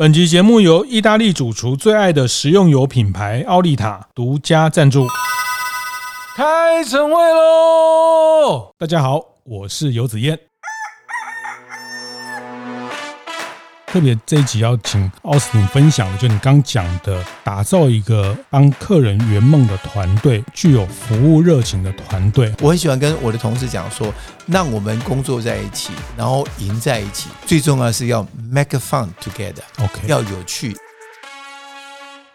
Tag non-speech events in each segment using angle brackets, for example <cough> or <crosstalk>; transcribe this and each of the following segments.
本集节目由意大利主厨最爱的食用油品牌奥利塔独家赞助。开晨会喽！大家好，我是游子彦。特别这一集要请奥斯汀分享的，就你刚讲的，打造一个帮客人圆梦的团队，具有服务热情的团队。我很喜欢跟我的同事讲说，让我们工作在一起，然后赢在一起。最重要是要 make fun together，OK，Okay. 要有趣。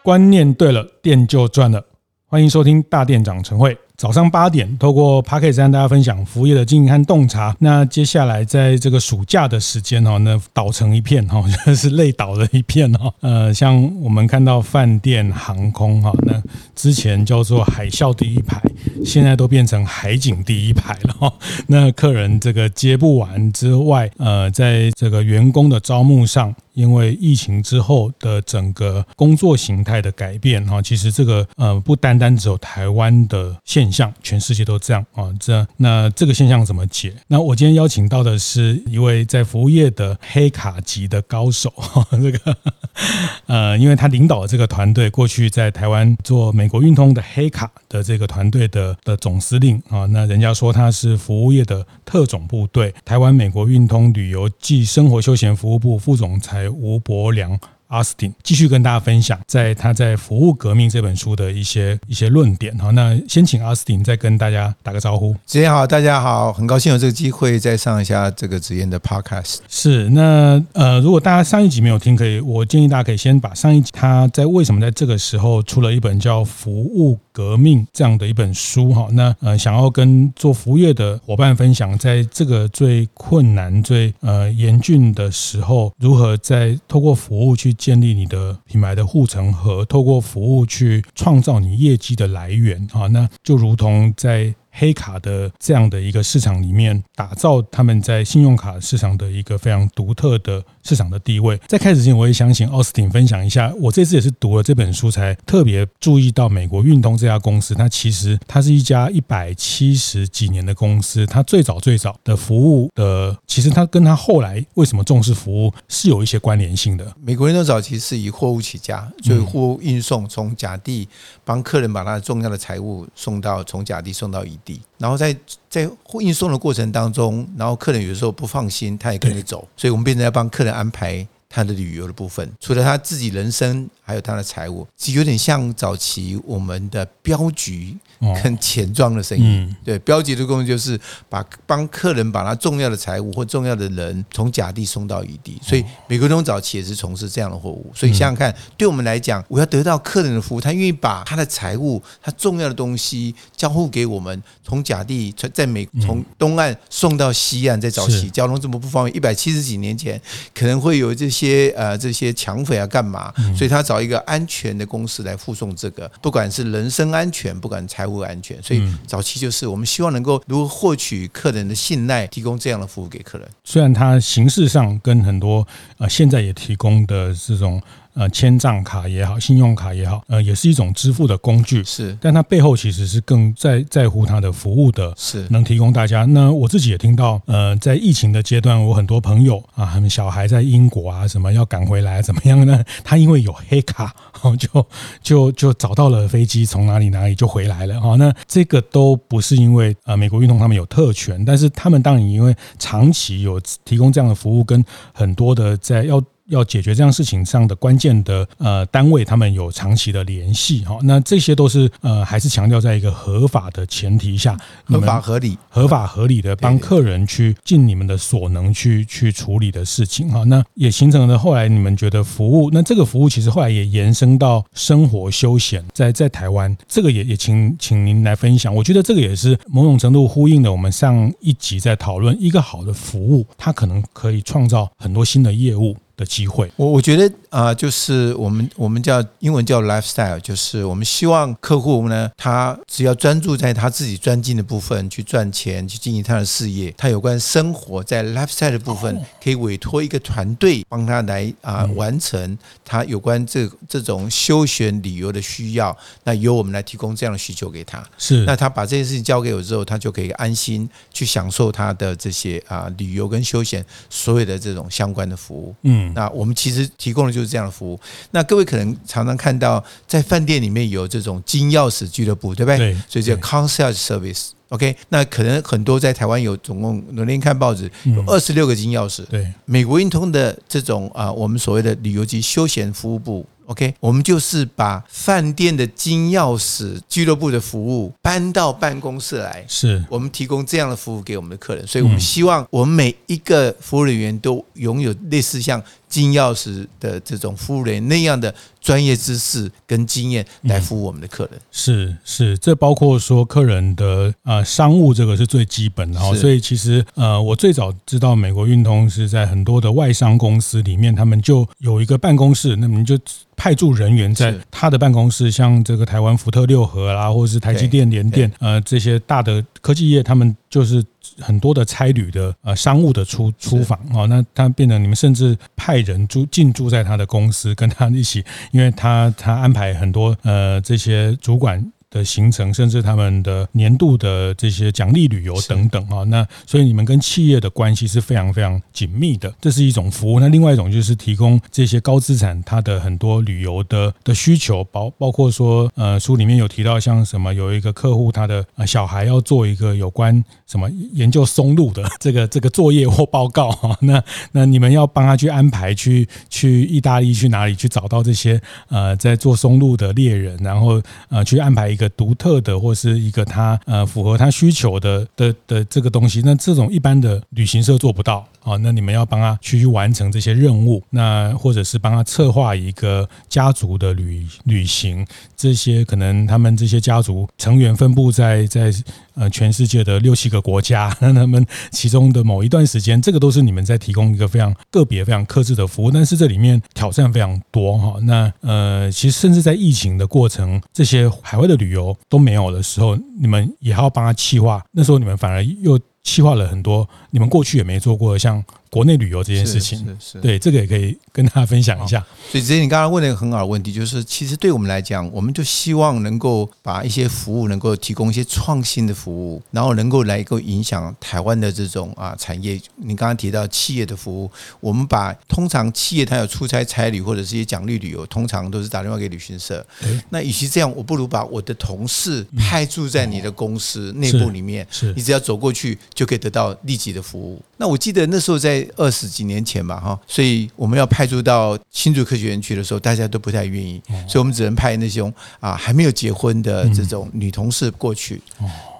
观念对了，店就赚了。欢迎收听大店长晨会。早上八点，透过 Podcast 跟大家分享服务业的经营和洞察。那接下来在这个暑假的时间哈，那倒成一片哈，<laughs> 就是累倒了一片哈。呃，像我们看到饭店、航空哈，那之前叫做海啸第一排，现在都变成海景第一排了哈。<laughs> 那客人这个接不完之外，呃，在这个员工的招募上，因为疫情之后的整个工作形态的改变哈，其实这个呃不单单只有台湾的现象，全世界都这样啊，这那这个现象怎么解？那我今天邀请到的是一位在服务业的黑卡级的高手，这个 <laughs> 呃，因为他领导这个团队，过去在台湾做美国运通的黑卡的这个团队的的总司令啊，那人家说他是服务业的特种部队，台湾美国运通旅游暨生活休闲服务部副总裁吴伯良。奥斯汀继续跟大家分享，在他在《服务革命》这本书的一些一些论点。好，那先请阿斯汀再跟大家打个招呼。子燕好，大家好，很高兴有这个机会再上一下这个子燕的 Podcast。是，那呃，如果大家上一集没有听，可以，我建议大家可以先把上一集他在为什么在这个时候出了一本叫《服务革命》这样的一本书。哈，那呃，想要跟做服务业的伙伴分享，在这个最困难、最呃严峻的时候，如何在透过服务去。建立你的品牌的护城河，透过服务去创造你业绩的来源啊，那就如同在。黑卡的这样的一个市场里面，打造他们在信用卡市场的一个非常独特的市场的地位。在开始之前，我也想请奥斯汀分享一下，我这次也是读了这本书，才特别注意到美国运通这家公司。它其实它是一家一百七十几年的公司，它最早最早的服务的，其实它跟它后来为什么重视服务是有一些关联性的。美国运通早期是以货物起家，所以货物运送从甲地帮客人把他重要的财物送到从甲地送到乙地。然后在在运送的过程当中，然后客人有的时候不放心，他也跟着走，所以我们变成要帮客人安排他的旅游的部分，除了他自己人生。还有他的财务，其实有点像早期我们的镖局跟钱庄的生意。对，镖局的功能就是把帮客人把他重要的财物或重要的人从甲地送到乙地。所以美国运通早期也是从事这样的货物。所以想想看，对我们来讲，我要得到客人的服务，他愿意把他的财物、他重要的东西交付给我们，从甲地在美从东岸送到西岸。在早期交通这么不方便，一百七十几年前可能会有这些呃这些抢匪啊干嘛？所以他找。找一个安全的公司来附送这个，不管是人身安全，不管财务安全，所以早期就是我们希望能够如何获取客人的信赖，提供这样的服务给客人。虽然它形式上跟很多呃现在也提供的这种。呃，千账卡也好，信用卡也好，呃，也是一种支付的工具。是，但它背后其实是更在在乎它的服务的，是能提供大家。那我自己也听到，呃，在疫情的阶段，我很多朋友啊，他们小孩在英国啊，什么要赶回来怎么样呢？<laughs> 他因为有黑卡，<laughs> 就就就找到了飞机，从哪里哪里就回来了。哈，那这个都不是因为呃美国运动他们有特权，但是他们当然因为长期有提供这样的服务，跟很多的在要。要解决这样事情上的关键的呃单位，他们有长期的联系哈，那这些都是呃还是强调在一个合法的前提下，合法合理、合法合理的帮客人去尽你们的所能去去处理的事情哈，那也形成了后来你们觉得服务，那这个服务其实后来也延伸到生活休闲，在在台湾这个也也请请您来分享，我觉得这个也是某种程度呼应了我们上一集在讨论一个好的服务，它可能可以创造很多新的业务。的机会，我我觉得啊，就是我们我们叫英文叫 lifestyle，就是我们希望客户呢，他只要专注在他自己专精的部分去赚钱，去经营他的事业，他有关生活在 lifestyle 的部分，可以委托一个团队帮他来啊完成他有关这这种休闲旅游的需要，那由我们来提供这样的需求给他。是，那他把这件事情交给我之后，他就可以安心去享受他的这些啊旅游跟休闲所有的这种相关的服务。嗯。嗯，那我们其实提供的就是这样的服务。那各位可能常常看到在饭店里面有这种金钥匙俱乐部，对不对？对，所以叫 concierge service。OK，那可能很多在台湾有总共，我那天看报纸有二十六个金钥匙。对，美国运通的这种啊，我们所谓的旅游及休闲服务部。OK，我们就是把饭店的金钥匙俱乐部的服务搬到办公室来，是。我们提供这样的服务给我们的客人，所以我们希望我们每一个服务人员都拥有类似像金钥匙的这种服务人员那样的专业知识跟经验来服务我们的客人。是是，这包括说客人的呃商务这个是最基本的哈，所以其实呃我最早知道美国运通是在很多的外商公司里面，他们就有一个办公室，那么你就。派驻人员在他的办公室，像这个台湾福特六合啦，或者是台积电联电，呃，这些大的科技业，他们就是很多的差旅的呃商务的出出访啊，那他变成你们甚至派人住进驻在他的公司，跟他一起，因为他他安排很多呃这些主管。的行程，甚至他们的年度的这些奖励旅游等等啊，那所以你们跟企业的关系是非常非常紧密的，这是一种服务。那另外一种就是提供这些高资产它的很多旅游的的需求，包包括说，呃，书里面有提到像什么有一个客户他的小孩要做一个有关什么研究松露的这个这个作业或报告哈，<laughs> 那那你们要帮他去安排去去意大利去哪里去找到这些呃在做松露的猎人，然后呃去安排一个。独特的或是一个他呃符合他需求的的的这个东西，那这种一般的旅行社做不到啊。那你们要帮他去完成这些任务，那或者是帮他策划一个家族的旅旅行，这些可能他们这些家族成员分布在在呃全世界的六七个国家，<laughs> 那他们其中的某一段时间，这个都是你们在提供一个非常个别、非常克制的服务。但是这里面挑战非常多哈。那呃，其实甚至在疫情的过程，这些海外的旅游都没有的时候，你们也要帮他企划。那时候你们反而又企划了很多你们过去也没做过的，像。国内旅游这件事情，是是是对这个也可以跟大家分享一下。所以，直接你刚刚问了一个很好的问题，就是其实对我们来讲，我们就希望能够把一些服务能够提供一些创新的服务，然后能够来够影响台湾的这种啊产业。你刚刚提到企业的服务，我们把通常企业它有出差差旅或者是一些奖励旅游，通常都是打电话给旅行社。那与其这样，我不如把我的同事派驻在你的公司内部里面，是你只要走过去就可以得到立即的服务。那我记得那时候在。二十几年前吧，哈，所以我们要派驻到新竹科学园区的时候，大家都不太愿意，所以我们只能派那种啊还没有结婚的这种女同事过去。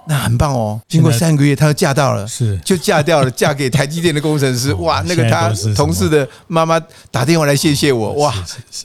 那很棒哦！经过三个月，她就嫁到了，是就嫁掉了，<laughs> 嫁给台积电的工程师。哇，那个她同事的妈妈打电话来谢谢我，哇，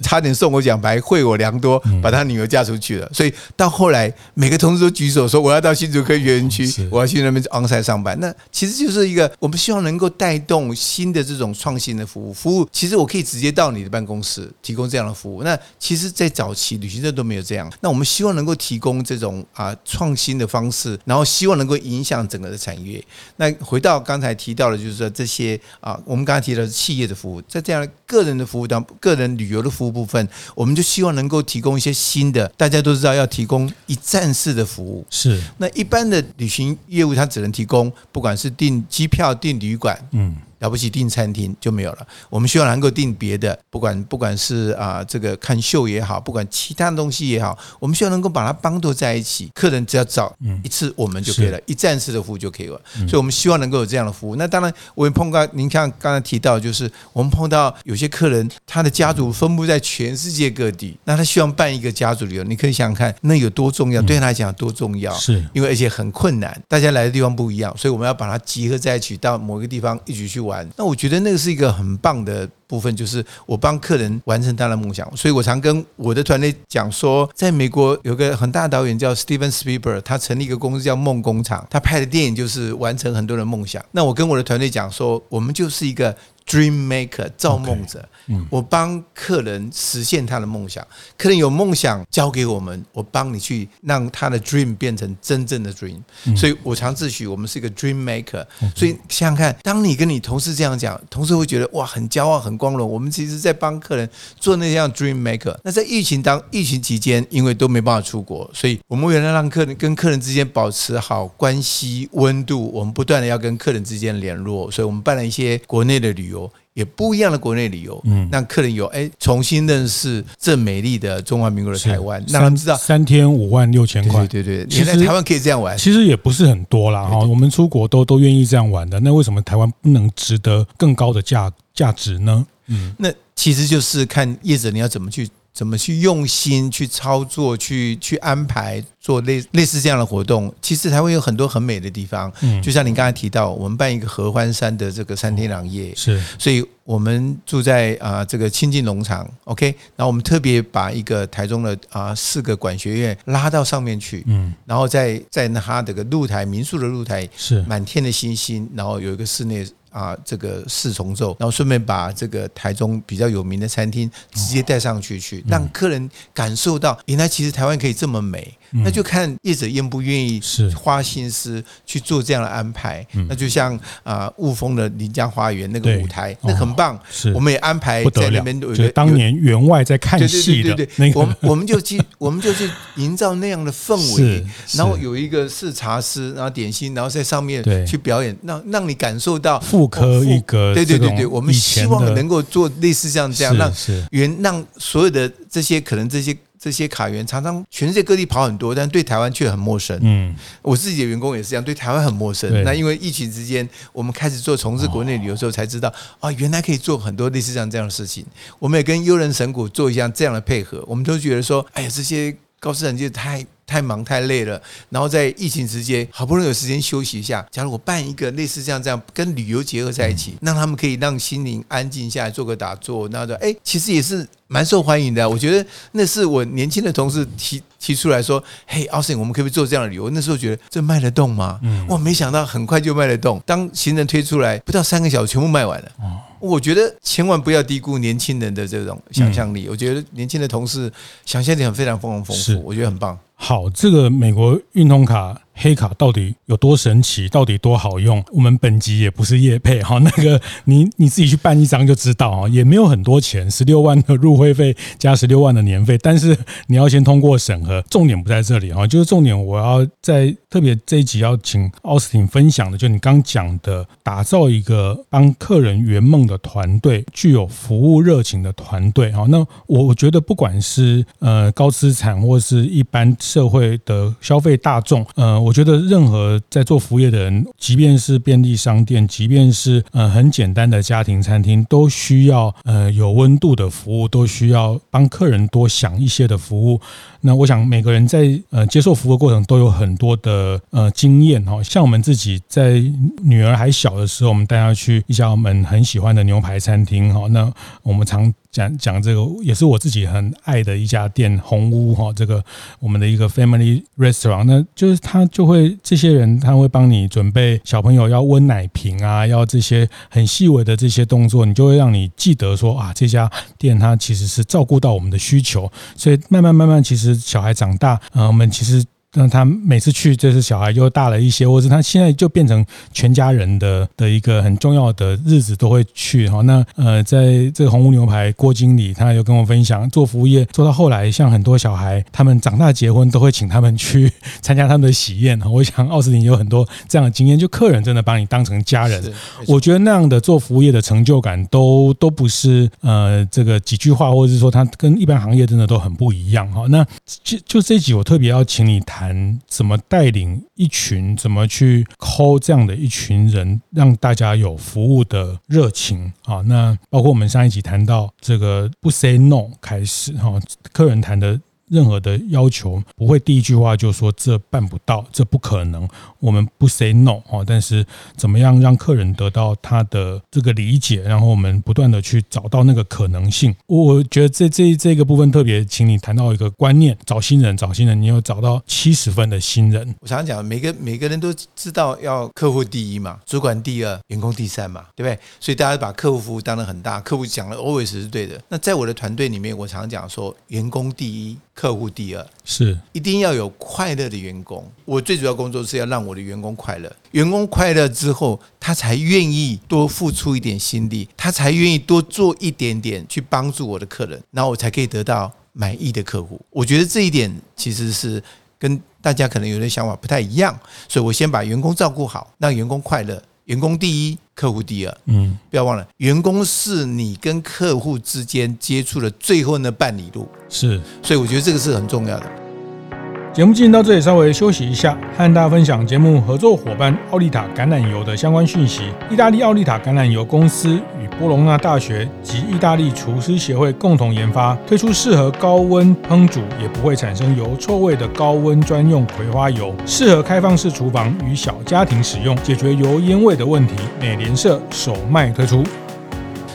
差点送我奖牌，惠我良多，把她女儿嫁出去了。所以到后来，每个同事都举手说我要到新竹科学园区，我要去那边 onsite 上班。那其实就是一个我们希望能够带动新的这种创新的服务。服务其实我可以直接到你的办公室提供这样的服务。那其实，在早期旅行社都没有这样。那我们希望能够提供这种啊创新的方式。然后希望能够影响整个的产业。那回到刚才提到的，就是说这些啊，我们刚才提到的企业的服务，在这样的个人的服务当个人旅游的服务部分，我们就希望能够提供一些新的。大家都知道要提供一站式的服务，是那一般的旅行业务，它只能提供不管是订机票、订旅馆，嗯。了不起订餐厅就没有了。我们希望能够订别的，不管不管是啊这个看秀也好，不管其他东西也好，我们希望能够把它帮助在一起。客人只要找一次，我们就可以了，一站式的服务就可以了。所以，我们希望能够有这样的服务。那当然，我也碰到您看刚才提到，就是我们碰到有些客人，他的家族分布在全世界各地，那他希望办一个家族旅游，你可以想想看，那有多重要，对他来讲有多重要。是因为而且很困难，大家来的地方不一样，所以我们要把它集合在一起，到某个地方一起去玩。那我觉得那个是一个很棒的部分，就是我帮客人完成他的梦想。所以我常跟我的团队讲说，在美国有个很大的导演叫 Steven Spielberg，他成立一个公司叫梦工厂，他拍的电影就是完成很多人梦想。那我跟我的团队讲说，我们就是一个。Dream Maker 造梦者，嗯我帮客人实现他的梦想。客人有梦想交给我们，我帮你去让他的 Dream 变成真正的 Dream。所以我常自诩我们是一个 Dream Maker。所以想想看，当你跟你同事这样讲，同事会觉得哇，很骄傲，很光荣。我们其实在帮客人做那样 Dream Maker。那在疫情当疫情期间，因为都没办法出国，所以我们为了让客人跟客人之间保持好关系温度，我们不断的要跟客人之间联络，所以我们办了一些国内的旅游。也不一样的国内旅游，嗯，让客人有哎重新认识这美丽的中华民国的台湾，让他们知道三天五万六千块，对对对，其实台湾可以这样玩，其实也不是很多啦哈，我们出国都都愿意这样玩的，那为什么台湾不能值得更高的价价值呢？嗯，那其实就是看业者你要怎么去。怎么去用心去操作，去去安排做类类似这样的活动？其实台湾有很多很美的地方，嗯，就像您刚才提到，我们办一个合欢山的这个三天两夜，是，所以我们住在啊这个清境农场，OK，然后我们特别把一个台中的啊四个管学院拉到上面去，嗯，然后在在那它这个露台民宿的露台是满天的星星，然后有一个室内。啊，这个四重奏，然后顺便把这个台中比较有名的餐厅直接带上去，去让客人感受到，原来其实台湾可以这么美。那就看业者愿不愿意花心思去做这样的安排。那就像啊雾峰的临江花园那个舞台，那很棒。我们也安排在那边有一个当年员外在看戏的，我们我们就去 <laughs> 我们就去营造那样的氛围。然后有一个是茶师，然后点心，然后在上面去表演，让让你感受到。复刻一个，对对对对，我们希望能够做类似像这样，让原让所有的这些可能这些这些卡员常常全世界各地跑很多，但对台湾却很陌生。嗯，我自己的员工也是这样，对台湾很陌生。那因为疫情之间，我们开始做从事国内旅游之后，才知道啊，原来可以做很多类似像这样的事情。我们也跟优人神谷做一下这样的配合，我们都觉得说，哎呀，这些高资产就太。太忙太累了，然后在疫情之间好不容易有时间休息一下。假如我办一个类似这样这样跟旅游结合在一起，让他们可以让心灵安静下来，做个打坐，那的哎，其实也是蛮受欢迎的。我觉得那是我年轻的同事提提出来说：“嘿，Austin，我们可不可以做这样的旅游？”那时候觉得这卖得动吗？嗯，哇，没想到很快就卖得动。当行程推出来，不到三个小时全部卖完了。我觉得千万不要低估年轻人的这种想象力。我觉得年轻的同事想象力很非常丰富，是我觉得很棒。好，这个美国运通卡。黑卡到底有多神奇？到底多好用？我们本集也不是业配哈，那个你你自己去办一张就知道啊，也没有很多钱，十六万的入会费加十六万的年费，但是你要先通过审核。重点不在这里哈，就是重点我要在特别这一集要请奥斯汀分享的，就你刚讲的，打造一个帮客人圆梦的团队，具有服务热情的团队哈。那我我觉得不管是呃高资产或是一般社会的消费大众，呃我。我觉得任何在做服务业的人，即便是便利商店，即便是呃很简单的家庭餐厅，都需要呃有温度的服务，都需要帮客人多想一些的服务。那我想每个人在呃接受服务的过程都有很多的呃经验哈，像我们自己在女儿还小的时候，我们带她去一家我们很喜欢的牛排餐厅哈，那我们常。讲讲这个也是我自己很爱的一家店，红屋哈，这个我们的一个 family restaurant，那就是他就会这些人他会帮你准备小朋友要温奶瓶啊，要这些很细微的这些动作，你就会让你记得说啊，这家店它其实是照顾到我们的需求，所以慢慢慢慢，其实小孩长大，呃，我们其实。那他每次去，就是小孩又大了一些，或者他现在就变成全家人的的一个很重要的日子都会去哈。那呃，在这个红屋牛排郭经理，他有跟我分享，做服务业做到后来，像很多小孩，他们长大结婚都会请他们去参加他们的喜宴。我想奥斯汀有很多这样的经验，就客人真的把你当成家人。我觉得那样的做服务业的成就感都都不是呃这个几句话，或者是说他跟一般行业真的都很不一样哈。那就就这一集我特别要请你谈。谈怎么带领一群，怎么去抠这样的一群人，让大家有服务的热情啊。那包括我们上一集谈到这个不 say no 开始哈，客人谈的。任何的要求不会第一句话就说这办不到，这不可能，我们不 say no 哈。但是怎么样让客人得到他的这个理解，然后我们不断的去找到那个可能性。我觉得这这这个部分特别，请你谈到一个观念：找新人，找新人，你要找到七十分的新人。我常常讲，每个每个人都知道要客户第一嘛，主管第二，员工第三嘛，对不对？所以大家把客户服务当得很大，客户讲的 always 是对的。那在我的团队里面，我常常讲说，员工第一。客户第二是一定要有快乐的员工。我最主要工作是要让我的员工快乐，员工快乐之后，他才愿意多付出一点心力，他才愿意多做一点点去帮助我的客人，然后我才可以得到满意的客户。我觉得这一点其实是跟大家可能有的想法不太一样，所以我先把员工照顾好，让员工快乐。员工第一，客户第二。嗯，不要忘了，员工是你跟客户之间接触的最后那半里路。是，所以我觉得这个是很重要的。节目进行到这里，稍微休息一下，和大家分享节目合作伙伴奥利塔橄榄油的相关讯息。意大利奥利塔橄榄油公司与波隆纳大学及意大利厨师协会共同研发，推出适合高温烹煮也不会产生油臭味的高温专用葵花油，适合开放式厨房与小家庭使用，解决油烟味的问题。美联社首卖推出，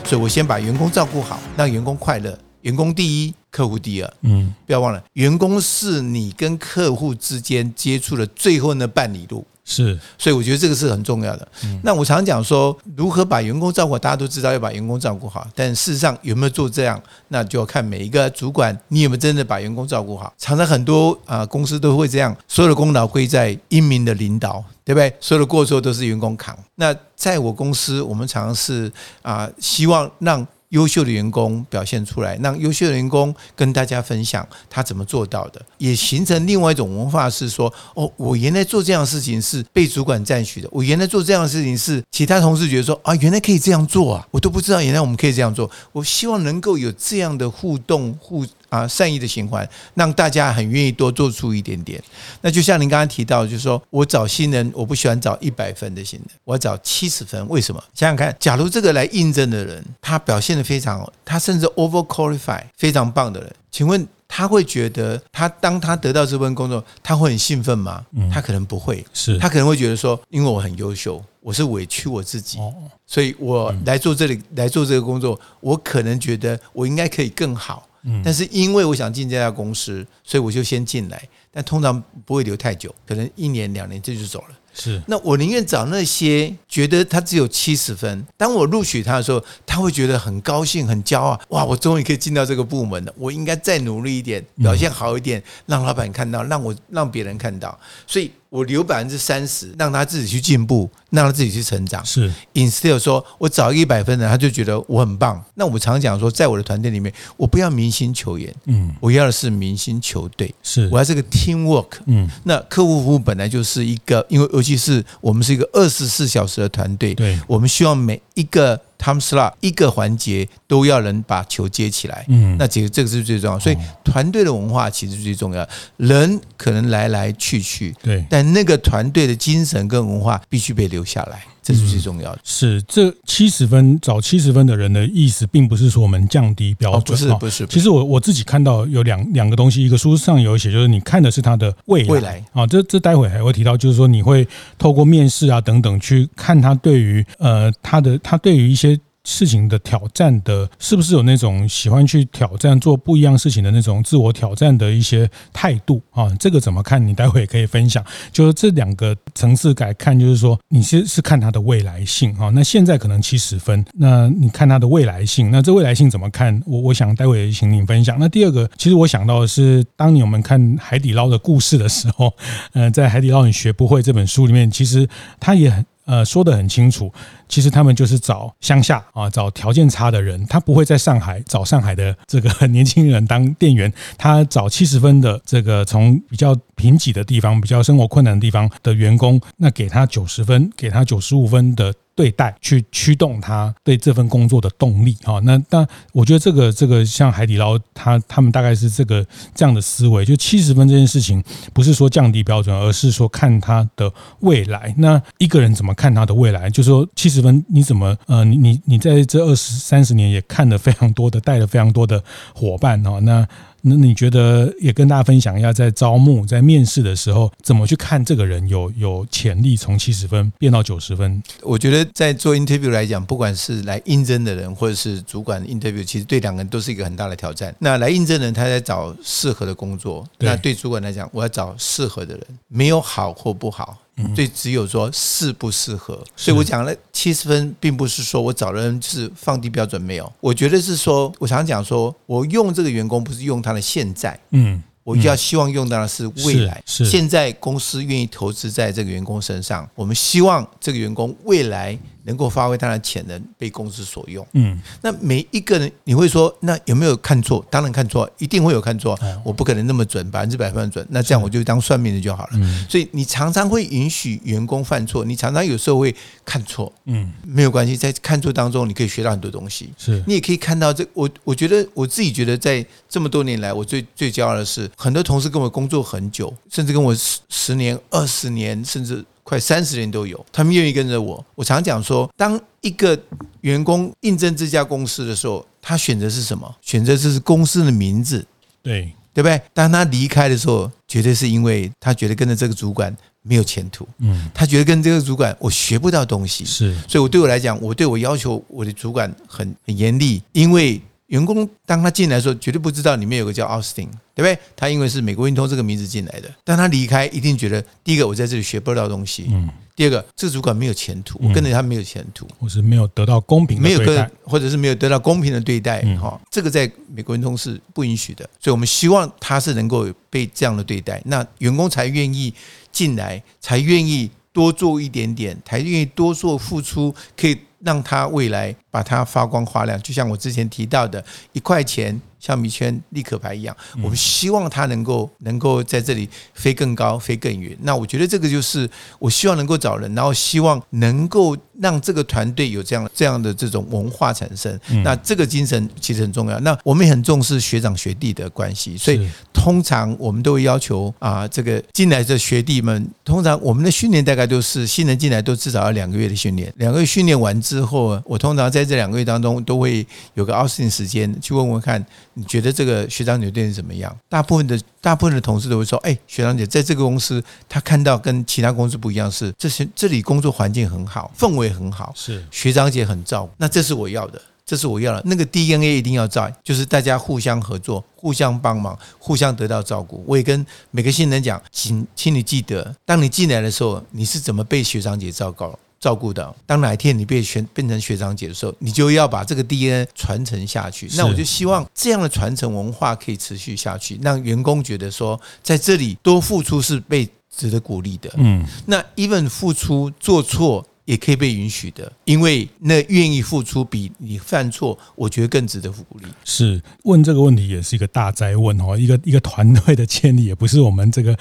所以我先把员工照顾好，让员工快乐。员工第一，客户第二。嗯，不要忘了，员工是你跟客户之间接触的最后那半里路。是，所以我觉得这个是很重要的。嗯，那我常讲说，如何把员工照顾好，大家都知道要把员工照顾好，但事实上有没有做这样，那就要看每一个主管，你有没有真的把员工照顾好。常常很多啊公司都会这样，所有的功劳归在英明的领导，对不对？所有的过错都是员工扛。那在我公司，我们常常是啊，希望让。优秀的员工表现出来，让优秀的员工跟大家分享他怎么做到的，也形成另外一种文化，是说哦，我原来做这样的事情是被主管赞许的，我原来做这样的事情是其他同事觉得说啊，原来可以这样做啊，我都不知道原来我们可以这样做。我希望能够有这样的互动互。啊，善意的循环，让大家很愿意多做出一点点。那就像您刚刚提到，就是说我找新人，我不喜欢找一百分的新人，我要找七十分。为什么？想想看，假如这个来应征的人，他表现的非常好，他甚至 over qualify 非常棒的人，请问他会觉得他当他得到这份工作，他会很兴奋吗？他可能不会，是他可能会觉得说，因为我很优秀，我是委屈我自己，所以我来做这里来做这个工作，我可能觉得我应该可以更好。但是因为我想进这家公司，所以我就先进来。但通常不会留太久，可能一年两年这就走了。是，那我宁愿找那些觉得他只有七十分，当我录取他的时候，他会觉得很高兴、很骄傲。哇，我终于可以进到这个部门了，我应该再努力一点，表现好一点，让老板看到，让我让别人看到。所以。我留百分之三十，让他自己去进步，让他自己去成长。是，instead 说我找一百分的，他就觉得我很棒。那我们常讲说，在我的团队里面，我不要明星球员，嗯，我要的是明星球队。是，我要这个 teamwork。嗯，那客户服务本来就是一个，因为尤其是我们是一个二十四小时的团队，对，我们希望每一个。Time slot 一个环节都要能把球接起来，嗯，那其实这个是最重要，所以团队的文化其实最重要。人可能来来去去，对，但那个团队的精神跟文化必须被留下来，这是最重要的。是这七十分找七十分的人的意思，并不是说我们降低标准，不是不是。其实我我自己看到有两两个东西，一个书上有写，就是你看的是他的未来，未来啊，这这待会还会提到，就是说你会透过面试啊等等去看他对于呃他的他对于一些。事情的挑战的，是不是有那种喜欢去挑战做不一样事情的那种自我挑战的一些态度啊？这个怎么看？你待会也可以分享。就是这两个层次来看，就是说你是是看他的未来性啊。那现在可能七十分，那你看他的未来性，那这未来性怎么看？我我想待会也请你分享。那第二个，其实我想到的是，当你我们看海底捞的故事的时候，呃，在《海底捞你学不会》这本书里面，其实他也很。呃，说得很清楚，其实他们就是找乡下啊，找条件差的人，他不会在上海找上海的这个 <laughs> 年轻人当店员，他找七十分的这个从比较贫瘠的地方、比较生活困难的地方的员工，那给他九十分，给他九十五分的。对待去驱动他对这份工作的动力哈，那那我觉得这个这个像海底捞，他他们大概是这个这样的思维，就七十分这件事情不是说降低标准，而是说看他的未来。那一个人怎么看他的未来？就是说七十分你怎么呃，你你你在这二十三十年也看了非常多的，带了非常多的伙伴哈，那。那你觉得也跟大家分享一下，在招募、在面试的时候，怎么去看这个人有有潜力从七十分变到九十分？我觉得在做 interview 来讲，不管是来应征的人，或者是主管 interview，其实对两个人都是一个很大的挑战。那来应征的人，他在找适合的工作；那对主管来讲，我要找适合的人，没有好或不好。对，只有说适不适合，所以我讲了七十分，并不是说我找的人是放低标准，没有。我觉得是说，我常讲说，我用这个员工不是用他的现在，嗯，我就要希望用到的是未来。是。现在公司愿意投资在这个员工身上，我们希望这个员工未来能够发挥他的潜能，被公司所用。嗯，那每一个人，你会说，那有没有看错？当然看错，一定会有看错。我不可能那么准，百分之百分准。那这样我就当算命的就好了。所以你常常会允许员工犯错，你常常有时候会看错。嗯，没有关系，在看错当中，你可以学到很多东西。是你也可以看到这，我我觉得我自己觉得，在这么多年来，我最最骄傲的是，很多同事跟我工作很久，甚至跟我十十年、二十年，甚至。快三十年都有，他们愿意跟着我。我常讲说，当一个员工应征这家公司的时候，他选择是什么？选择就是公司的名字，对对不对？当他离开的时候，绝对是因为他觉得跟着这个主管没有前途。嗯，他觉得跟这个主管我学不到东西。是，所以我对我来讲，我对我要求我的主管很很严厉，因为。员工当他进来的时候，绝对不知道里面有个叫奥斯汀，对不对？他因为是美国运通这个名字进来的，但他离开，一定觉得第一个我在这里学不到东西，嗯，第二个这个主管没有前途，我跟着他没有前途，我是没有得到公平的对待，没有跟或者是没有得到公平的对待，哈，这个在美国运通是不允许的，所以我们希望他是能够被这样的对待，那员工才愿意进来，才愿意多做一点点，才愿意多做付出，可以。让他未来把它发光发亮，就像我之前提到的，一块钱像米圈立可牌一样，我们希望他能够能够在这里飞更高、飞更远。那我觉得这个就是我希望能够找人，然后希望能够让这个团队有这样这样的这种文化产生。那这个精神其实很重要。那我们也很重视学长学弟的关系，所以通常我们都会要求啊，这个进来的学弟们，通常我们的训练大概都是新人进来都至少要两个月的训练，两个月训练完之后，我通常在这两个月当中都会有个奥斯汀时间去问问看，你觉得这个学长姐对你怎么样？大部分的大部分的同事都会说，哎，学长姐在这个公司，他看到跟其他公司不一样，是这些这里工作环境很好，氛围很好，是学长姐很照顾，那这是我要的，这是我要的。那个 DNA 一定要在，就是大家互相合作，互相帮忙，互相得到照顾。我也跟每个新人讲，请请你记得，当你进来的时候，你是怎么被学长姐照顾？照顾的，当哪一天你被选变成学长姐的时候，你就要把这个 DNA 传承下去。那我就希望这样的传承文化可以持续下去，让员工觉得说，在这里多付出是被值得鼓励的。嗯，那 even 付出做错。也可以被允许的，因为那愿意付出比你犯错，我觉得更值得鼓励。是问这个问题也是一个大哉问哦，一个一个团队的建立也不是我们这个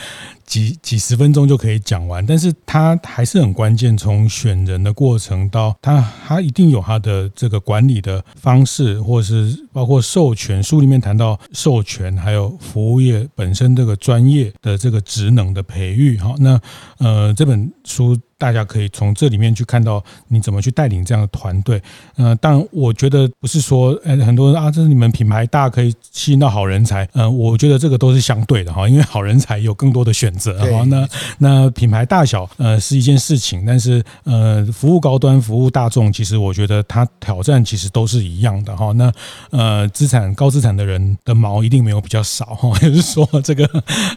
几几十分钟就可以讲完，但是它还是很关键。从选人的过程到他，他一定有他的这个管理的方式，或是包括授权书里面谈到授权，还有服务业本身这个专业的这个职能的培育。好，那呃这本书。大家可以从这里面去看到你怎么去带领这样的团队。呃，当然，我觉得不是说，呃，很多人啊，这是你们品牌大可以吸引到好人才。呃，我觉得这个都是相对的哈，因为好人才有更多的选择。哈，那那品牌大小呃是一件事情，但是呃，服务高端、服务大众，其实我觉得它挑战其实都是一样的哈。那呃，资产高资产的人的毛一定没有比较少哈，<laughs> 也就是说这个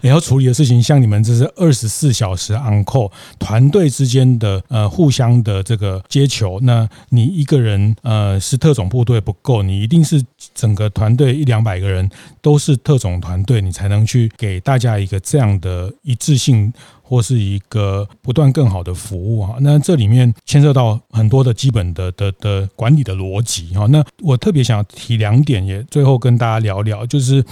也要处理的事情，像你们这是二十四小时 on call 团队之间的呃互相的这个接球，那你一个人呃是特种部队不够，你一定是整个团队一两百个人都是特种团队，你才能去给大家一个这样的一致性或是一个不断更好的服务啊。那这里面牵涉到很多的基本的的的管理的逻辑哈。那我特别想提两点，也最后跟大家聊聊，就是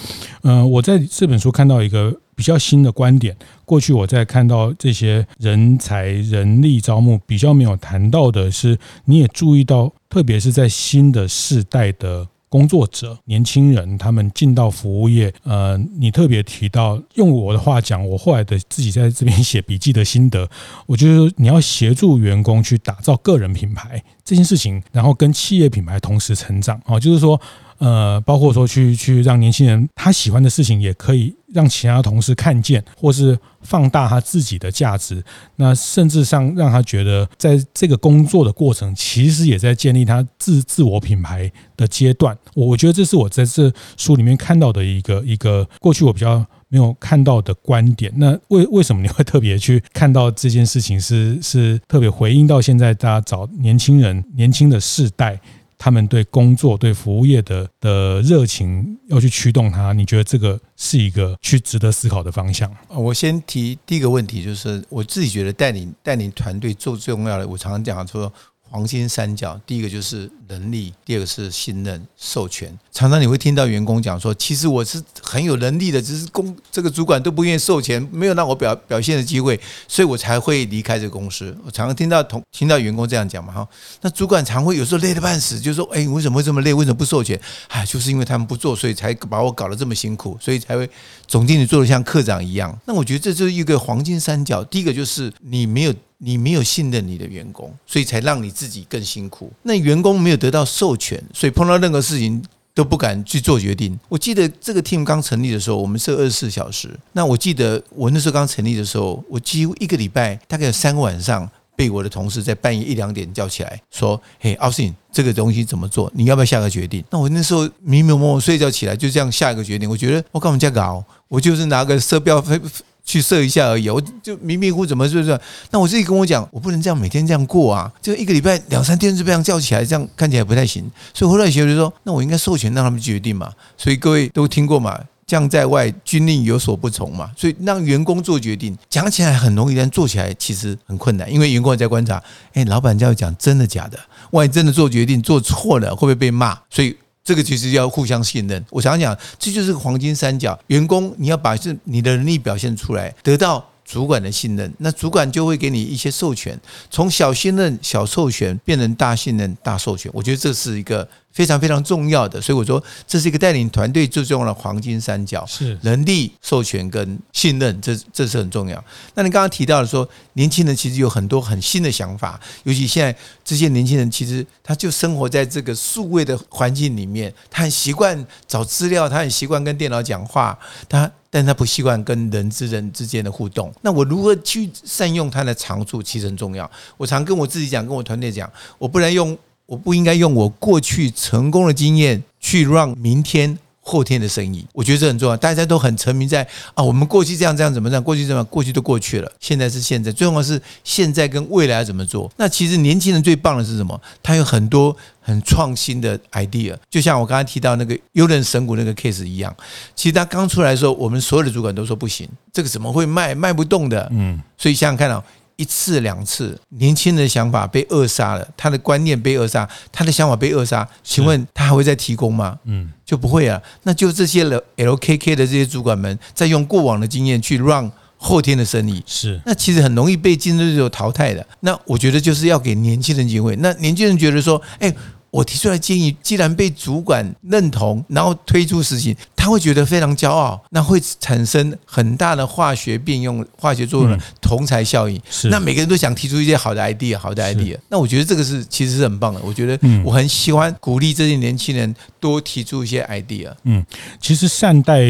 嗯、我在这本书看到一个。比较新的观点，过去我在看到这些人才、人力招募比较没有谈到的是，你也注意到，特别是在新的世代的工作者、年轻人，他们进到服务业，呃，你特别提到，用我的话讲，我后来的自己在这边写笔记的心得，<laughs> 我觉得你要协助员工去打造个人品牌这件事情，然后跟企业品牌同时成长，哦，就是说。呃，包括说去去让年轻人他喜欢的事情，也可以让其他同事看见，或是放大他自己的价值。那甚至上让他觉得，在这个工作的过程，其实也在建立他自自我品牌的阶段。我我觉得这是我在这书里面看到的一个一个过去我比较没有看到的观点。那为为什么你会特别去看到这件事情？是是特别回应到现在大家找年轻人、年轻的世代。他们对工作、对服务业的的热情要去驱动它，你觉得这个是一个去值得思考的方向？我先提第一个问题，就是我自己觉得带领带领团队做最重要的，我常常讲说黄金三角，第一个就是能力，第二个是信任、授权。常常你会听到员工讲说：“其实我是很有能力的，只是公这个主管都不愿意授权，没有让我表表现的机会，所以我才会离开这个公司。”我常常听到同听到员工这样讲嘛，哈。那主管常会有时候累得半死，就说：“哎，为什么会这么累？为什么不授权？哎，就是因为他们不做，所以才把我搞得这么辛苦，所以才会总经理做得像科长一样。”那我觉得这就是一个黄金三角。第一个就是你没有。你没有信任你的员工，所以才让你自己更辛苦。那员工没有得到授权，所以碰到任何事情都不敢去做决定。我记得这个 team 刚成立的时候，我们是二十四小时。那我记得我那时候刚成立的时候，我几乎一个礼拜大概有三个晚上被我的同事在半夜一两点叫起来，说：“嘿，Austin，这个东西怎么做？你要不要下个决定？”那我那时候迷迷蒙蒙睡觉起来，就这样下一个决定。我觉得我干嘛这样搞？我就是拿个色标飞。去设一下而已，我就迷迷糊怎么是不是？那我自己跟我讲，我不能这样每天这样过啊！就一个礼拜两三天就这样叫起来，这样看起来不太行。所以后来学就说，那我应该授权让他们决定嘛。所以各位都听过嘛，将在外，军令有所不从嘛。所以让员工做决定，讲起来很容易，但做起来其实很困难，因为员工在观察，哎，老板这样讲真的假的？万一真的做决定做错了，会不会被骂？所以。这个其实要互相信任。我想讲，这就是个黄金三角。员工你要把是你的能力表现出来，得到主管的信任，那主管就会给你一些授权，从小信任、小授权变成大信任、大授权。我觉得这是一个。非常非常重要的，所以我说这是一个带领团队最重要的黄金三角，是能力、授权跟信任，这这是很重要。那你刚刚提到的说，年轻人其实有很多很新的想法，尤其现在这些年轻人，其实他就生活在这个数位的环境里面，他很习惯找资料，他很习惯跟电脑讲话，他但他不习惯跟人之人之间的互动。那我如何去善用他的长处，其实很重要。我常跟我自己讲，跟我团队讲，我不能用。我不应该用我过去成功的经验去让明天、后天的生意。我觉得这很重要。大家都很沉迷在啊，我们过去这样这样怎么样，过去怎么样，过去都过去了，现在是现在。最重要是现在跟未来怎么做。那其实年轻人最棒的是什么？他有很多很创新的 idea。就像我刚才提到那个优人神谷那个 case 一样，其实他刚出来的时候，我们所有的主管都说不行，这个怎么会卖卖不动的？嗯，所以想想看啊。一次两次，年轻人的想法被扼杀了，他的观念被扼杀，他的想法被扼杀，请问他还会再提供吗？嗯，就不会啊。那就这些 LKK 的这些主管们，在用过往的经验去 run 后天的生意，是那其实很容易被竞争对手淘汰的。那我觉得就是要给年轻人机会。那年轻人觉得说，哎。我提出来建议，既然被主管认同，然后推出实行，他会觉得非常骄傲，那会产生很大的化学变用、化学作用的同才效应。是，那每个人都想提出一些好的 idea，好的 idea。那我觉得这个是其实是很棒的。我觉得我很喜欢鼓励这些年轻人多提出一些 idea。嗯，其实善待。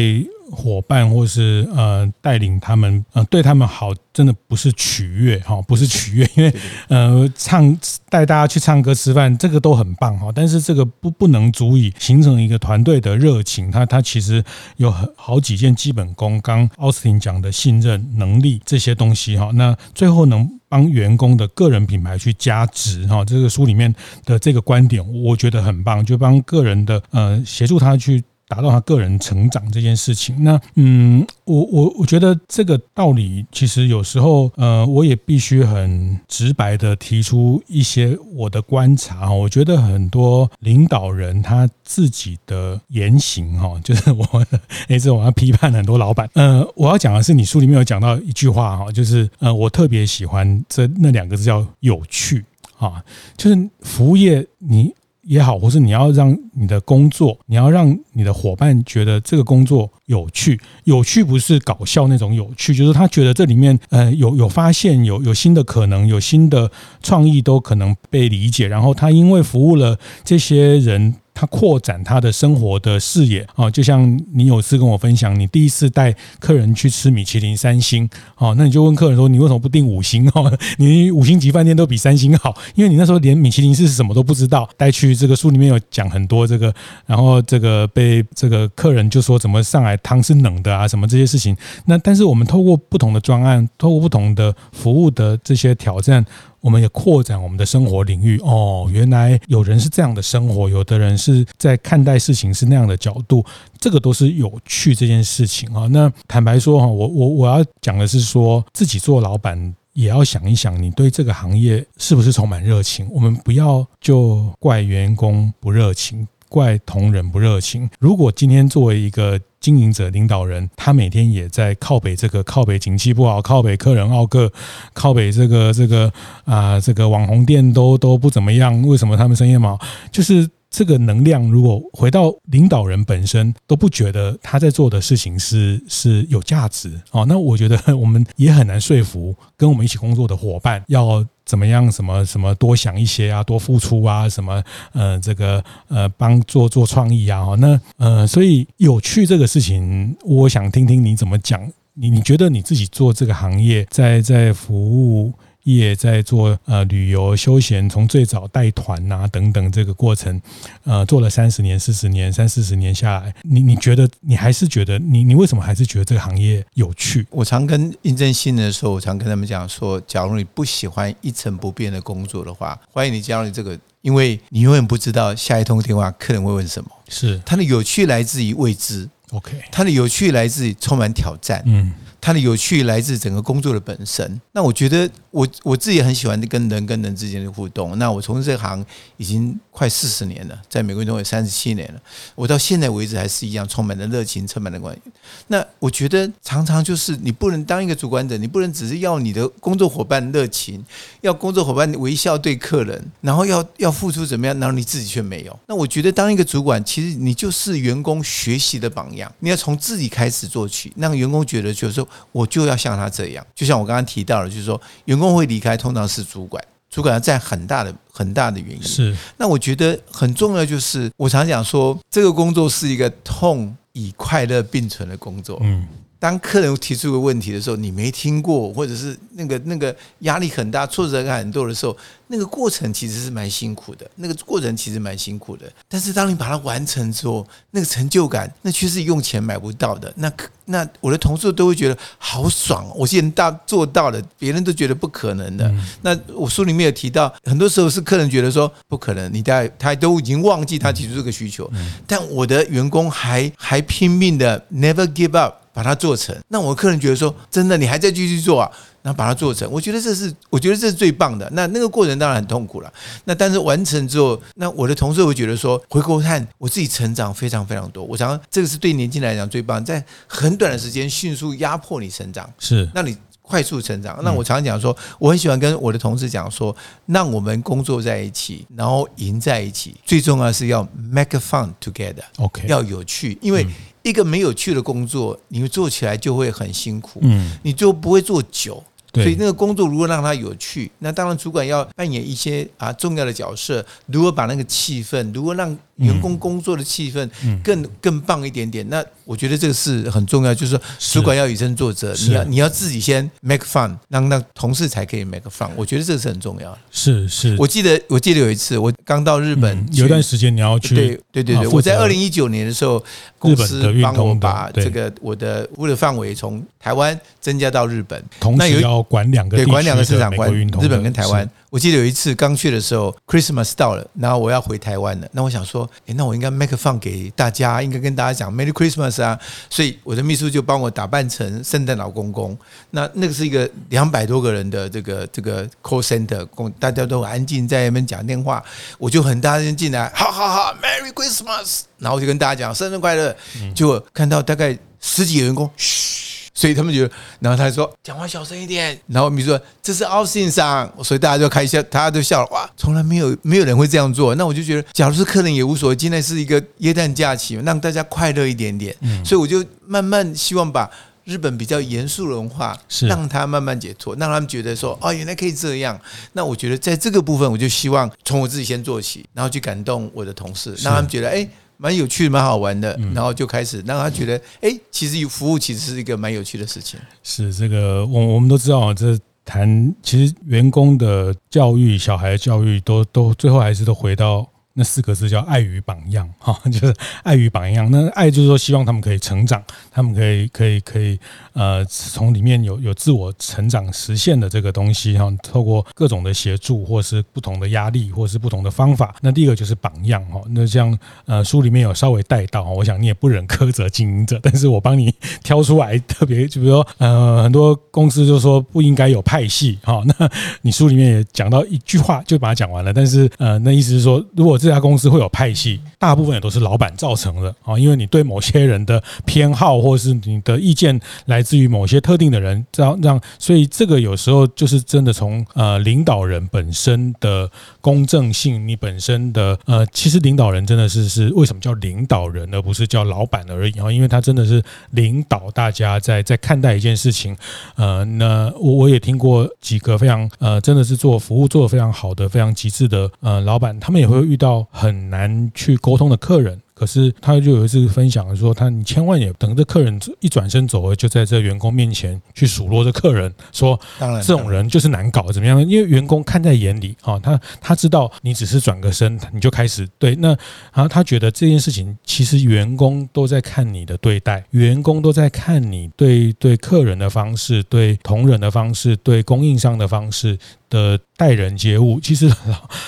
伙伴或是呃带领他们呃对他们好，真的不是取悦哈，不是取悦，因为呃唱带大家去唱歌吃饭，这个都很棒哈，但是这个不不能足以形成一个团队的热情。他他其实有很好几件基本功，刚奥斯汀讲的信任能力这些东西哈，那最后能帮员工的个人品牌去加值哈，这个书里面的这个观点我觉得很棒，就帮个人的呃协助他去。达到他个人成长这件事情，那嗯，我我我觉得这个道理其实有时候，呃，我也必须很直白的提出一些我的观察。我觉得很多领导人他自己的言行，哈，<laughs> 就是我，<laughs> 哎，这我要批判很多老板。呃，我要讲的是，你书里面有讲到一句话，哈，就是呃，我特别喜欢这那两个字叫有趣，啊，就是服务业你。也好，或是你要让你的工作，你要让你的伙伴觉得这个工作有趣。有趣不是搞笑那种有趣，就是他觉得这里面呃有有发现，有有新的可能，有新的创意都可能被理解。然后他因为服务了这些人。他扩展他的生活的视野啊，就像你有次跟我分享，你第一次带客人去吃米其林三星，哦，那你就问客人说，你为什么不订五星？哦，<laughs> 你五星级饭店都比三星好，因为你那时候连米其林是什么都不知道。带去这个书里面有讲很多这个，然后这个被这个客人就说怎么上来汤是冷的啊，什么这些事情。那但是我们透过不同的专案，透过不同的服务的这些挑战。我们也扩展我们的生活领域哦，原来有人是这样的生活，有的人是在看待事情是那样的角度，这个都是有趣这件事情啊。那坦白说哈，我我我要讲的是说，自己做老板也要想一想，你对这个行业是不是充满热情？我们不要就怪员工不热情，怪同仁不热情。如果今天作为一个经营者、领导人，他每天也在靠北这个靠北景气不好，靠北客人傲客，靠北这个这个啊、这个网红店都都不怎么样，为什么他们生意好？就是。这个能量如果回到领导人本身都不觉得他在做的事情是是有价值哦，那我觉得我们也很难说服跟我们一起工作的伙伴要怎么样，什么什么多想一些啊，多付出啊，什么呃这个呃帮做做创意啊，那呃所以有趣这个事情，我想听听你怎么讲，你你觉得你自己做这个行业在在服务。业在做呃旅游休闲，从最早带团呐等等这个过程，呃做了三十年、四十年、三四十年下来，你你觉得你还是觉得你你为什么还是觉得这个行业有趣？我常跟应征新人的时候，我常跟他们讲说，假如你不喜欢一成不变的工作的话，欢迎你加入这个，因为你永远不知道下一通电话客人会问什么。是它的有趣来自于未知，OK，它的有趣来自于充满挑战，嗯。它的有趣来自整个工作的本身。那我觉得我我自己很喜欢跟人跟人之间的互动。那我从事这行已经快四十年了，在美国运动会三十七年了。我到现在为止还是一样充满了热情，充满了关系。那我觉得常常就是你不能当一个主管者，你不能只是要你的工作伙伴热情，要工作伙伴微笑对客人，然后要要付出怎么样，然后你自己却没有。那我觉得当一个主管，其实你就是员工学习的榜样。你要从自己开始做起，让员工觉得就是说。我就要像他这样，就像我刚刚提到的，就是说员工会离开，通常是主管，主管要占很大的很大的原因。是，那我觉得很重要，就是我常讲说，这个工作是一个痛与快乐并存的工作。嗯。当客人提出个问题的时候，你没听过，或者是那个那个压力很大、挫折感很多的时候，那个过程其实是蛮辛苦的。那个过程其实蛮辛苦的。但是当你把它完成之后，那个成就感，那却是用钱买不到的。那那我的同事都会觉得好爽，我现在大做到了，别人都觉得不可能的。那我书里面有提到，很多时候是客人觉得说不可能，你在他都已经忘记他提出这个需求，但我的员工还还拼命的 never give up。把它做成，那我客人觉得说，真的，你还在继续做啊？然后把它做成，我觉得这是，我觉得这是最棒的。那那个过程当然很痛苦了。那但是完成之后，那我的同事会觉得说，回头看我自己成长非常非常多。我常这个是对年轻人来讲最棒，在很短的时间迅速压迫你成长，是让你快速成长。那我常常讲说，我很喜欢跟我的同事讲说，让我们工作在一起，然后赢在一起。最重要是要 make fun together，OK，要有趣，因为。一个没有趣的工作，你做起来就会很辛苦，嗯，你就不会做久，所以那个工作如果让他有趣，那当然主管要扮演一些啊重要的角色，如何把那个气氛，如何让员工工作的气氛更更棒一点点，那。我觉得这个是很重要，就是说主管要以身作则，你要你要自己先 make fun，让让同事才可以 make fun。我觉得这个是很重要的。是是，我记得我记得有一次我刚到日本，有一段时间你要去，对对对对，我在二零一九年的时候，公司帮我把这个我的物流范围从台湾增加到日本，同时要管两个对管两个市场，管日本跟台湾。我记得有一次刚去的时候，Christmas 到了，然后我要回台湾了。那我想说，诶，那我应该 make fun 给大家，应该跟大家讲 Merry Christmas 啊。所以我的秘书就帮我打扮成圣诞老公公。那那个是一个两百多个人的这个这个 call center，大家都很安静在那边讲电话。我就很大声进来，哈哈哈，Merry Christmas，然后我就跟大家讲生日快乐。结果看到大概十几个员工，嘘。所以他们觉得，然后他说讲话小声一点。然后比如说这是 Austin 上，所以大家就开笑，大家都笑了。哇，从来没有没有人会这样做。那我就觉得，假如是客人也无所谓。今天是一个耶诞假期，让大家快乐一点点。所以我就慢慢希望把日本比较严肃的文化，让他慢慢解脱，让他们觉得说，哦，原来可以这样。那我觉得在这个部分，我就希望从我自己先做起，然后去感动我的同事，让他们觉得，哎。蛮有趣的，蛮好玩的，然后就开始让他觉得，哎，其实有服务，其实是一个蛮有趣的事情。是这个，我我们都知道，这谈其实员工的教育、小孩的教育，都都最后还是都回到那四个字叫爱与榜样哈，<laughs> 就是爱与榜样。那爱就是说希望他们可以成长，他们可以可以可以呃从里面有有自我成长实现的这个东西哈，透过各种的协助或是不同的压力或是不同的方法。那第一个就是榜样哈，那像呃书里面有稍微带到，我想你也不忍苛责经营者，但是我帮你 <laughs> 挑出来特别，就比如说呃很多公司就说不应该有派系哈，那你书里面也讲到一句话就把它讲完了，但是呃那意思是说如果这这家公司会有派系，大部分也都是老板造成的。啊，因为你对某些人的偏好或是你的意见来自于某些特定的人，这样让所以这个有时候就是真的从呃领导人本身的公正性，你本身的呃其实领导人真的是是为什么叫领导人而不是叫老板而已啊？因为他真的是领导大家在在看待一件事情，呃，那我我也听过几个非常呃真的是做服务做的非常好的非常极致的呃老板，他们也会遇到很难去沟通的客人。可是他就有一次分享说，他你千万也等着客人一转身走了，就在这员工面前去数落这客人，说，当然这种人就是难搞，怎么样？因为员工看在眼里啊，他他知道你只是转个身，你就开始对那，然后他觉得这件事情其实员工都在看你的对待，员工都在看你对对客人的方式，对同仁的方式，对供应商的方式。的待人接物，其实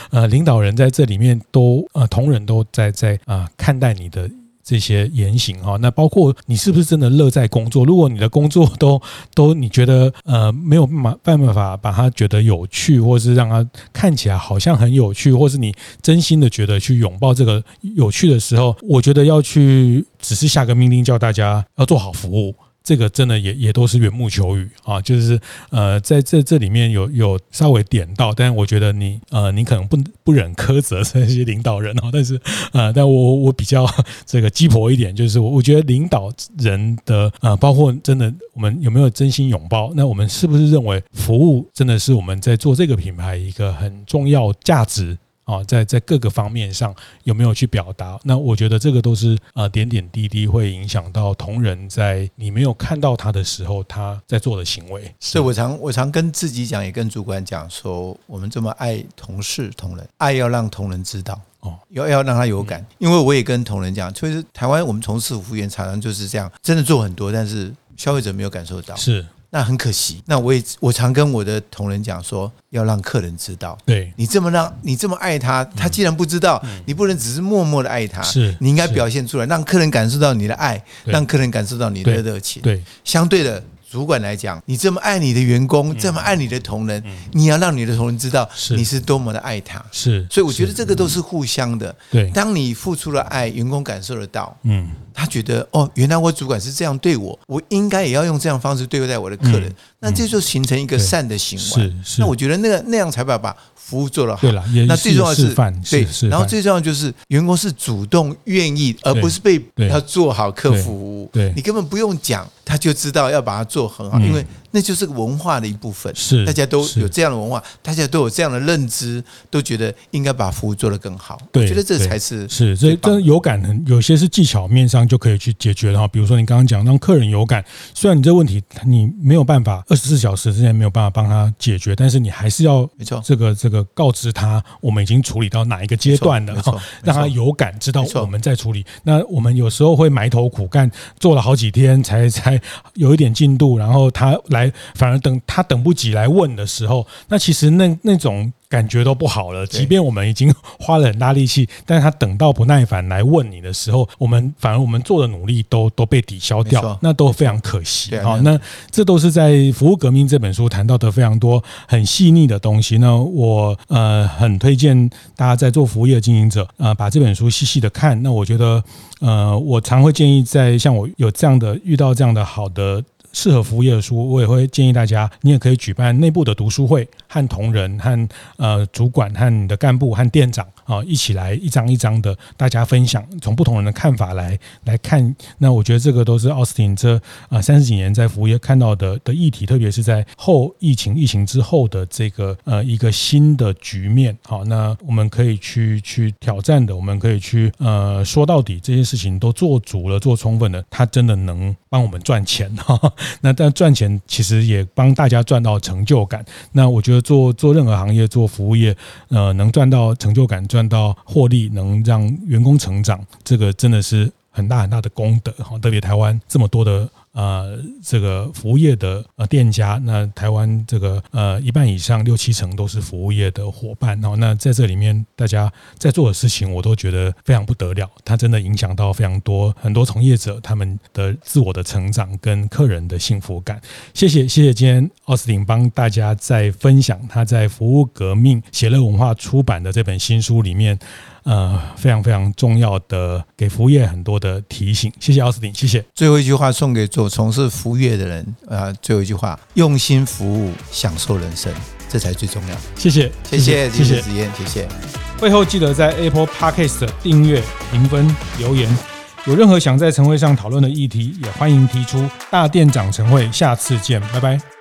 呃，领导人在这里面都呃，同仁都在在啊、呃、看待你的这些言行哈。那包括你是不是真的乐在工作？如果你的工作都 <laughs> 都你觉得呃没有办法办法把它觉得有趣，或是让它看起来好像很有趣，或是你真心的觉得去拥抱这个有趣的时候，我觉得要去只是下个命令叫大家要做好服务。这个真的也也都是缘木求鱼啊，就是呃，在这这里面有有稍微点到，但我觉得你呃，你可能不不忍苛责这些领导人哦，但是呃，但我我比较 <laughs> 这个鸡婆一点，就是我我觉得领导人的呃，包括真的我们有没有真心拥抱，那我们是不是认为服务真的是我们在做这个品牌一个很重要价值？啊，在在各个方面上有没有去表达？那我觉得这个都是呃点点滴滴会影响到同仁在你没有看到他的时候，他在做的行为。所以我常我常跟自己讲，也跟主管讲说，我们这么爱同事同仁，爱要让同仁知道哦，要要让他有感。因为我也跟同仁讲，其实台湾我们从事服务员常常就是这样，真的做很多，但是消费者没有感受到。是。那很可惜，那我也我常跟我的同仁讲说，要让客人知道，对。你这么让你这么爱他，他既然不知道，你不能只是默默的爱他，是你应该表现出来，让客人感受到你的爱，让客人感受到你的热情。对，相对的。主管来讲，你这么爱你的员工，这么爱你的同仁，你要让你的同仁知道你是多么的爱他。是，所以我觉得这个都是互相的。对，当你付出了爱，员工感受得到，嗯，他觉得哦，原来我主管是这样对我，我应该也要用这样方式对待我的客人。那这就形成一个善的行为。是，那我觉得那个那样才把把服务做得好。对了，那最重要的是对，然后最重要就是员工是主动愿意，而不是被他做好客服务。对，你根本不用讲。他就知道要把它做很好，因为那就是个文化的一部分。是，大家都有这样的文化，大家都有这样的认知，都觉得应该把服务做得更好。对，我觉得这才是是，所以这有感很有些是技巧面上就可以去解决的哈。比如说你刚刚讲让客人有感，虽然你这个问题你没有办法二十四小时之内没有办法帮他解决，但是你还是要没错这个这个告知他我们已经处理到哪一个阶段了，让他有感知道我们在处理。那我们有时候会埋头苦干，做了好几天才才。有一点进度，然后他来，反而等他等不及来问的时候，那其实那那种。感觉都不好了，即便我们已经花了很大力气，<laughs> 但是他等到不耐烦来问你的时候，我们反而我们做的努力都都被抵消掉，那都非常可惜啊。那这都是在《服务革命》这本书谈到的非常多很细腻的东西。那我呃很推荐大家在做服务业的经营者呃把这本书细细的看。那我觉得呃我常会建议在像我有这样的遇到这样的好的。适合服务业的书，我也会建议大家，你也可以举办内部的读书会，和同仁、和呃主管、和你的干部、和店长啊一起来一张一张的大家分享，从不同人的看法来来看。那我觉得这个都是奥斯汀这啊三十几年在服务业看到的的议题，特别是在后疫情疫情之后的这个呃一个新的局面。好，那我们可以去去挑战的，我们可以去呃说到底这些事情都做足了、做充分了，它真的能帮我们赚钱哈。<laughs> 那但赚钱其实也帮大家赚到成就感。那我觉得做做任何行业，做服务业，呃，能赚到成就感、赚赚到获利，能让员工成长，这个真的是很大很大的功德哈。特别台湾这么多的。呃，这个服务业的呃店家，那台湾这个呃一半以上六七成都是服务业的伙伴哦。那在这里面，大家在做的事情，我都觉得非常不得了。它真的影响到非常多很多从业者他们的自我的成长跟客人的幸福感。谢谢谢谢，今天奥斯汀帮大家在分享他在服务革命写乐文化出版的这本新书里面。呃，非常非常重要的，给服务业很多的提醒。谢谢奥斯汀，谢谢。最后一句话送给做从事服务业的人啊、呃，最后一句话：用心服务，享受人生，这才最重要。谢谢，谢谢，谢谢子燕，谢谢。会后记得在 Apple Podcast 订阅、评分、留言。有任何想在晨会上讨论的议题，也欢迎提出。大店长晨会，下次见，拜拜。